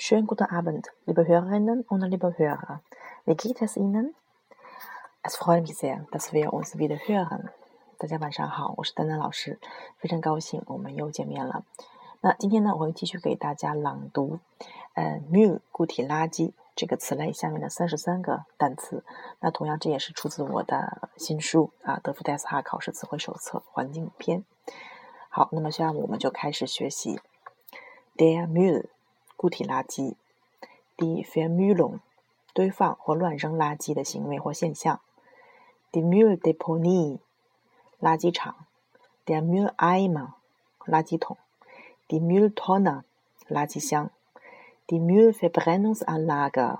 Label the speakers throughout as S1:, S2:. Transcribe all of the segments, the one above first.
S1: Schönen guten Abend, liebe Hörerinnen und liebe Hörer. Wie geht es Ihnen? Es freut mich sehr, dass wir uns wieder hören. 大家晚上好，我是丹丹老师，非常高兴我们又见面了。那今天呢，我会继续给大家朗读，呃，mule 固体垃圾这个词类下面的三十三个单词。那同样，这也是出自我的新书啊，德福戴斯哈考试词汇手册环境篇。好，那么下面我们就开始学习 der mule 固体垃圾，die Vermüllung 堆放或乱扔垃圾的行为或现象 d e m ü l d e p o n i e 垃圾场，der Mülleimer 垃圾桶，die Mülltonne 垃圾箱，die Müllverbrennungsanlage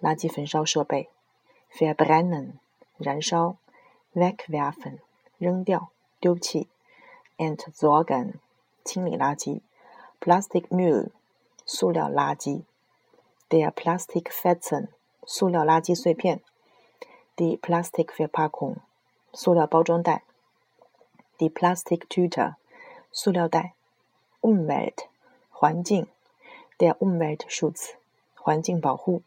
S1: 垃圾焚烧设备 f e r b r e n n e n 燃烧，wegwerfen 扔掉丢弃，entsorgen 清理垃圾，Plastic Müll 塑料垃圾，der Plastikfetzen 塑料垃圾碎片，die Plastikverpackung 塑料包装袋。The plastic tüte，塑料袋。Umwelt，环境。Der Umweltschutz，环境保护。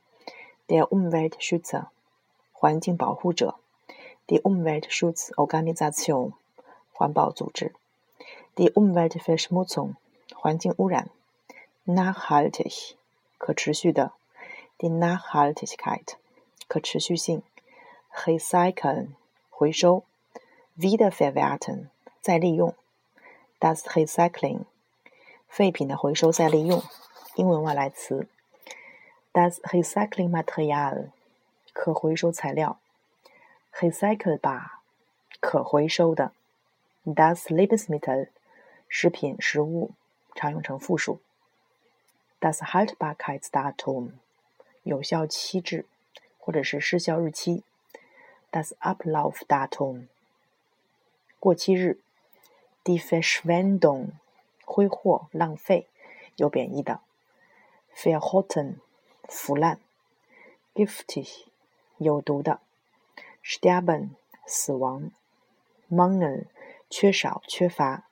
S1: Der Umweltschützer，环境保护者。Die Umweltschutzorganisation，环保组织。Die Umweltverschmutzung，环境污染。Nachhaltig，可持续的。Die Nachhaltigkeit，可持续性。Recyceln，回收。Wiederverwerten。再利用，das Recycling，废品的回收再利用，英文外来词，das Recycling Material，可回收材料，recyclbar，可回收的，das Lebensmittel，食品食物，常用成复数，das Haltbarkeitsdatum，有效期制或者是失效日期，das Ablaufdatum，过期日。Die Verschwendung，挥霍、浪费，有贬义的。Verhotten，腐烂。Giftig，有毒的。Sterben，死亡。Mangel，缺少、缺乏。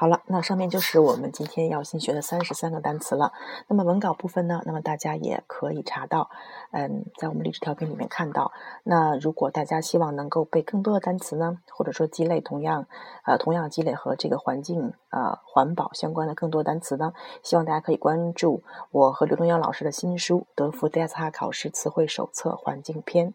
S1: 好了，那上面就是我们今天要新学的三十三个单词了。那么文稿部分呢？那么大家也可以查到，嗯，在我们励志调频里面看到。那如果大家希望能够背更多的单词呢，或者说积累同样，呃，同样积累和这个环境、呃，环保相关的更多单词呢，希望大家可以关注我和刘东阳老师的新书《德福 DSH 考试词汇手册环境篇》。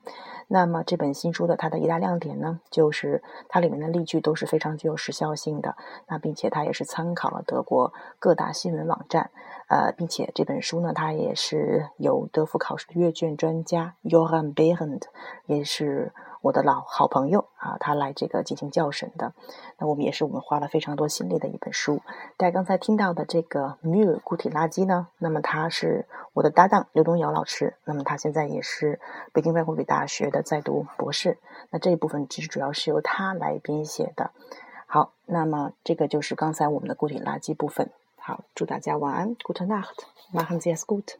S1: 那么这本新书的它的一大亮点呢，就是它里面的例句都是非常具有时效性的。那并且它也是参考了德国各大新闻网站，呃，并且这本书呢，它也是由德福考试的阅卷专家 Johann Behrend 也是我的老好朋友啊，他来这个进行校审的。那我们也是我们花了非常多心力的一本书。大家刚才听到的这个 Mule 固体垃圾呢，那么他是我的搭档刘东尧老师，那么他现在也是北京外国语大学的在读博士。那这一部分其实主要是由他来编写的。好，那么这个就是刚才我们的固体垃圾部分。好，祝大家晚安，Good night，Machen Sie es gut。